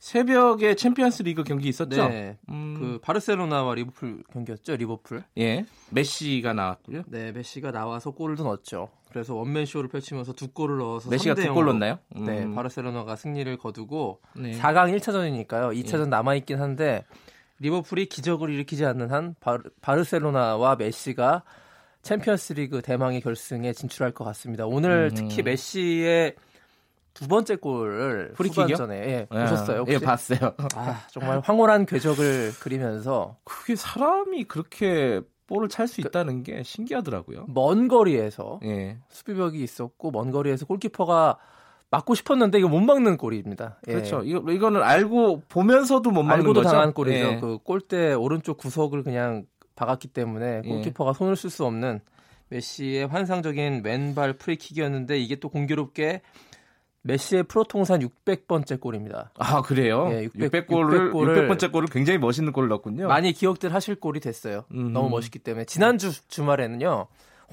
새벽에 챔피언스 리그 경기 있었죠? 네. 음... 그 바르셀로나와 리버풀 경기였죠, 리버풀. 예. 메시가 나왔고요. 네, 메시가 나와서 골을 넣었죠. 그래서 원맨쇼를 펼치면서 두 골을 넣어서 메시가 두 골 넣나요? 음... 네, 바르셀로나가 승리를 거두고 네. 4강 1차전이니까요. 2차전 예. 남아 있긴 한데 리버풀이 기적을 일으키지 않는 한 바르셀로나와 메시가 챔피언스 리그 대망의 결승에 진출할 것 같습니다. 오늘 음. 특히 메시의 두 번째 골을 프리킥이요? 전에 예, 예, 보셨어요? 혹시? 예, 봤어요. 아, 정말 황홀한 궤적을 그리면서 그게 사람이 그렇게 볼을 찰 수 있다는 게 신기하더라고요. 먼 거리에서 예. 수비벽이 있었고 먼 거리에서 골키퍼가 막고 섰었는데 이거 못 막는 골입니다. 예. 그렇죠. 이거 이거는 알고 보면서도 못 막는 알고도 거죠. 당한 골이죠. 예. 그 골대 오른쪽 구석을 그냥 박았기 때문에 예. 골키퍼가 손을 쓸 수 없는 메시의 환상적인 왼발 프리킥이었는데 이게 또 공교롭게 메시의 프로 통산 600번째 골입니다. 아 그래요? 예, 600, 600 골을 600번째 골을 굉장히 멋있는 골을 넣었군요. 많이 기억들 하실 골이 됐어요. 음. 너무 멋있기 때문에 지난주 주말에는요.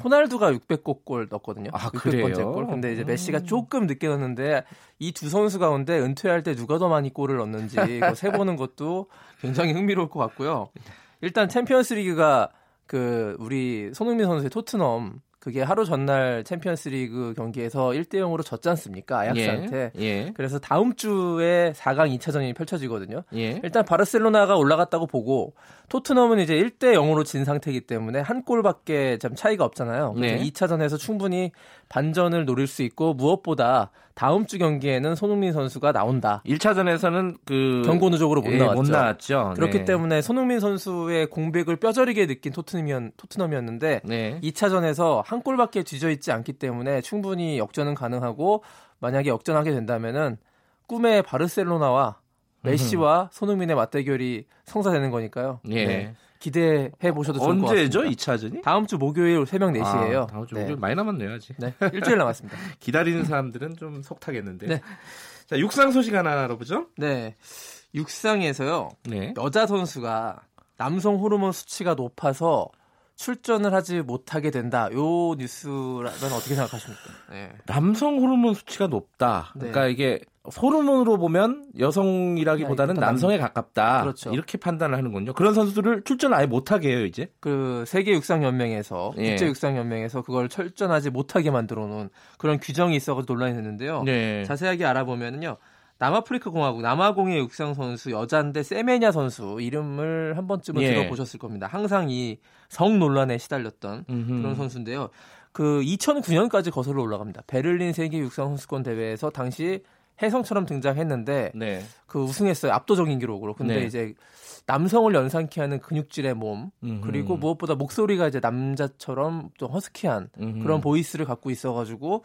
호날두가 600골 골 넣었거든요. 아, 600번째 골. 근데 이제 메시가 음. 조금 늦게 넣었는데 이 두 선수 가운데 은퇴할 때 누가 더 많이 골을 넣는지 세 보는 것도 굉장히 흥미로울 것 같고요. 일단 챔피언스 리그가 그 우리 손흥민 선수의 토트넘 그게 하루 전날 챔피언스리그 경기에서 1대 0으로 졌지 않습니까? 아약스한테. 예, 예. 그래서 다음 주에 4강 2차전이 펼쳐지거든요. 예. 일단 바르셀로나가 올라갔다고 보고 토트넘은 이제 1대 0으로 진 상태이기 때문에 한 골밖에 좀 차이가 없잖아요. 네. 2차전에서 충분히 반전을 노릴 수 있고 무엇보다 다음 주 경기에는 손흥민 선수가 나온다. 1차전에서는 그 경고 누적으로 못 예, 나왔죠. 못 나왔죠. 그렇기 네. 때문에 손흥민 선수의 공백을 뼈저리게 느낀 토트넘이었, 토트넘이었는데 네. 2차전에서 한 골밖에 뒤져 있지 않기 때문에 충분히 역전은 가능하고 만약에 역전하게 된다면은 꿈의 바르셀로나와 메시와 손흥민의 맞대결이 성사되는 거니까요. 예. 네. 기대해 보셔도 좋을 것 같습니다. 언제죠? 2차전이? 다음 주 목요일 새벽 4시예요. 아, 다음 주 목요일 네. 많이 남았네요, 아직. 네. 일주일 남았습니다. 기다리는 사람들은 좀 속 타겠는데. 네. 자, 육상 소식 하나 알아보죠? 네. 육상에서요. 네. 여자 선수가 남성 호르몬 수치가 높아서 출전을 하지 못하게 된다. 요 뉴스라면 어떻게 생각하십니까? 네. 남성 호르몬 수치가 높다. 네. 그러니까 이게 호르몬으로 보면 여성이라기보다는 네, 남성에 가깝다. 그렇죠. 이렇게 판단을 하는군요. 그런 선수들을 출전 아예 못하게 해요, 이제. 그 세계 육상 연맹에서 예. 국제 육상 연맹에서 그걸 출전하지 못하게 만들어 놓은 그런 규정이 있어서 논란이 됐는데요. 네. 자세하게 알아보면요. 남아프리카 공화국 남아공의 육상 선수 여자인데 세메냐 선수 이름을 한 번쯤은 예. 들어보셨을 겁니다. 항상 이 성 논란에 시달렸던 음흠. 그런 선수인데요. 그 2009년까지 거슬러 올라갑니다. 베를린 세계 육상 선수권 대회에서 당시 혜성처럼 등장했는데 네. 그 우승했어요. 압도적인 기록으로. 근데 네. 이제 남성을 연상케 하는 근육질의 몸 음흠. 그리고 무엇보다 목소리가 이제 남자처럼 좀 허스키한 음흠. 그런 보이스를 갖고 있어가지고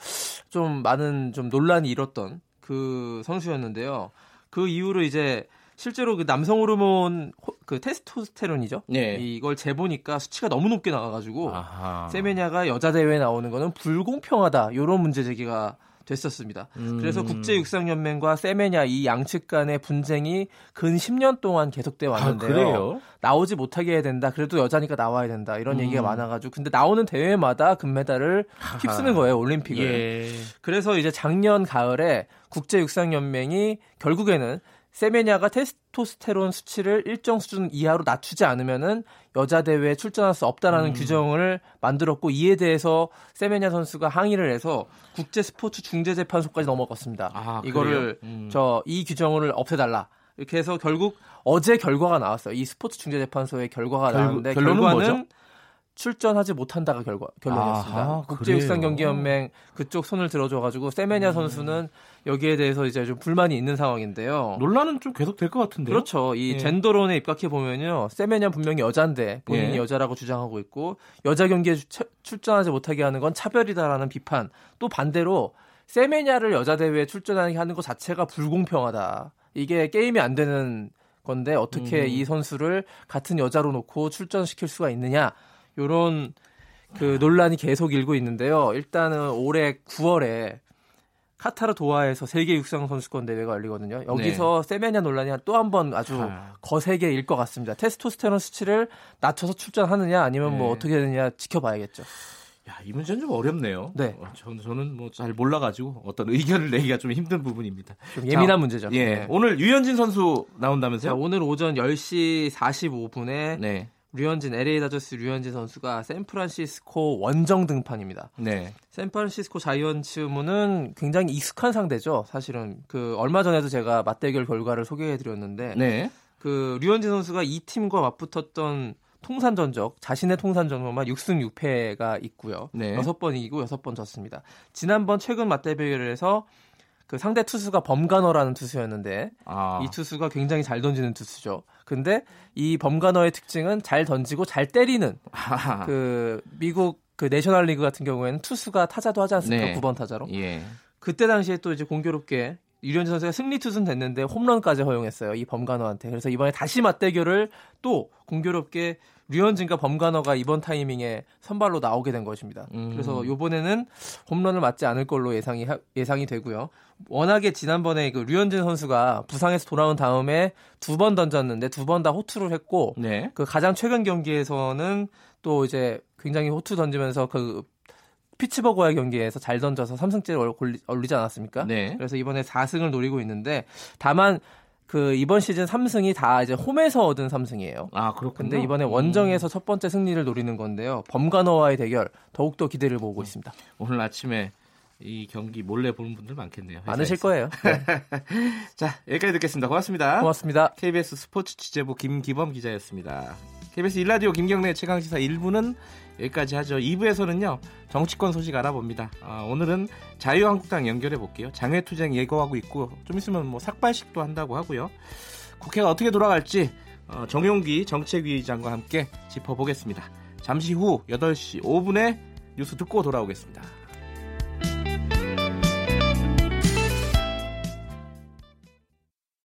좀 많은 좀 논란이 일었던 그 선수였는데요. 그 이후로 이제 실제로 그 남성 호르몬 그 테스토스테론이죠. 네. 이걸 재보니까 수치가 너무 높게 나와가지고 아하. 세메냐가 여자 대회에 나오는 거는 불공평하다 이런 문제 제기가 됐었습니다. 음. 그래서 국제육상연맹과 세메냐 이 양측 간의 분쟁이 근 10년 동안 계속돼 아, 왔는데요. 아, 나오지 못하게 해야 된다. 그래도 여자니까 나와야 된다. 이런 음. 얘기가 많아가지고 근데 나오는 대회마다 금메달을 휩쓰는 거예요 올림픽을. 예. 그래서 이제 작년 가을에 국제육상연맹이 결국에는 세메냐가 테스토스테론 수치를 일정 수준 이하로 낮추지 않으면은 여자 대회에 출전할 수 없다라는 음. 규정을 만들었고 이에 대해서 세메냐 선수가 항의를 해서 국제 스포츠 중재 재판소까지 넘어갔습니다. 아, 이거를 음. 저이 규정을 없애달라. 이렇게 해서 결국 어제 결과가 나왔어요. 이 스포츠 중재 재판소의 결과가 결, 나왔는데 결과는 뭐죠? 출전하지 못한다가 결과 결론이었습니다. 국제육상 경기연맹 그쪽 손을 들어줘가지고 세메냐 음. 선수는 여기에 대해서 이제 좀 불만이 있는 상황인데요. 논란은 좀 계속 될 것 같은데요. 그렇죠. 이 예. 젠더론에 입각해 보면요, 세메냐 분명히 여자인데 본인이 예. 여자라고 주장하고 있고 여자 경기에 주, 출전하지 못하게 하는 건 차별이다라는 비판. 또 반대로 세메냐를 여자 대회에 출전하게 하는 것 자체가 불공평하다. 이게 게임이 안 되는 건데 어떻게 음. 이 선수를 같은 여자로 놓고 출전시킬 수가 있느냐? 요런 그 논란이 계속 일고 있는데요. 일단은 올해 9월에 카타르 도하에서 세계 육상 선수권 대회가 열리거든요. 여기서 네. 세메냐 논란이 또 한 번 아주 아. 거세게 일 것 같습니다. 테스토스테론 수치를 낮춰서 출전하느냐 아니면 뭐 네. 뭐 어떻게 되느냐 지켜봐야겠죠. 야, 이 문제는 좀 어렵네요. 네. 어, 저는, 저는 뭐 잘 몰라가지고 어떤 의견을 내기가 좀 힘든 부분입니다. 좀 예민한 자, 문제죠. 예. 네. 오늘 유현진 선수 나온다면서요? 자, 오늘 오전 10시 45분에 네. 류현진 LA 다저스 류현진 선수가 샌프란시스코 원정 등판입니다. 네. 샌프란시스코 자이언츠문은 굉장히 익숙한 상대죠. 사실은 그 얼마 전에도 제가 맞대결 결과를 소개해 드렸는데 네. 그 류현진 선수가 이 팀과 맞붙었던 통산 전적 자신의 통산 전적만 6승 6패가 있고요. 네. 6번 이기고 6번 졌습니다. 지난번 최근 맞대결에서 그 상대 투수가 범가너라는 투수였는데 아. 이 투수가 굉장히 잘 던지는 투수죠. 근데 이 범가너의 특징은 잘 던지고 잘 때리는 그 미국 그 내셔널 리그 같은 경우에는 투수가 타자도 하지 않습니까? 네. 9번 타자로. 예. 그때 당시에 또 이제 공교롭게 유현진 선수가 승리 투수는 됐는데 홈런까지 허용했어요. 이 범가너한테. 그래서 이번에 다시 맞대결을 또 공교롭게 류현진과 범가너가 이번 타이밍에 선발로 나오게 된 것입니다. 음. 그래서 이번에는 홈런을 맞지 않을 걸로 예상이 예상이 되고요. 워낙에 지난번에 그 류현진 선수가 부상에서 돌아온 다음에 두 번 던졌는데 두 번 다 호투를 했고 네. 그 가장 최근 경기에서는 또 이제 굉장히 호투 던지면서 그 피츠버그와의 경기에서 잘 던져서 3승째를 올리지 않았습니까? 네. 그래서 이번에 4승을 노리고 있는데 다만 그 이번 시즌 3승이 다 이제 홈에서 얻은 3승이에요. 아, 그렇군요. 근데 이번에 원정에서 음. 첫 번째 승리를 노리는 건데요. 범가너와의 대결 더욱더 기대를 보고 음. 있습니다. 오늘 아침에 이 경기 몰래 보는 분들 많겠네요. 많으실 거예요. 네. 자, 여기까지 듣겠습니다. 고맙습니다. 고맙습니다. KBS 스포츠 취재부 김기범 기자였습니다. KBS 일라디오 김경래 최강시사 1부는 여기까지 하죠. 2부에서는요 정치권 소식 알아봅니다. 아, 오늘은 자유한국당 연결해 볼게요. 장외투쟁 예고하고 있고 좀 있으면 뭐 삭발식도 한다고 하고요. 국회가 어떻게 돌아갈지 어, 정용기 정책위의장과 함께 짚어보겠습니다. 잠시 후 8시 5분에 뉴스 듣고 돌아오겠습니다.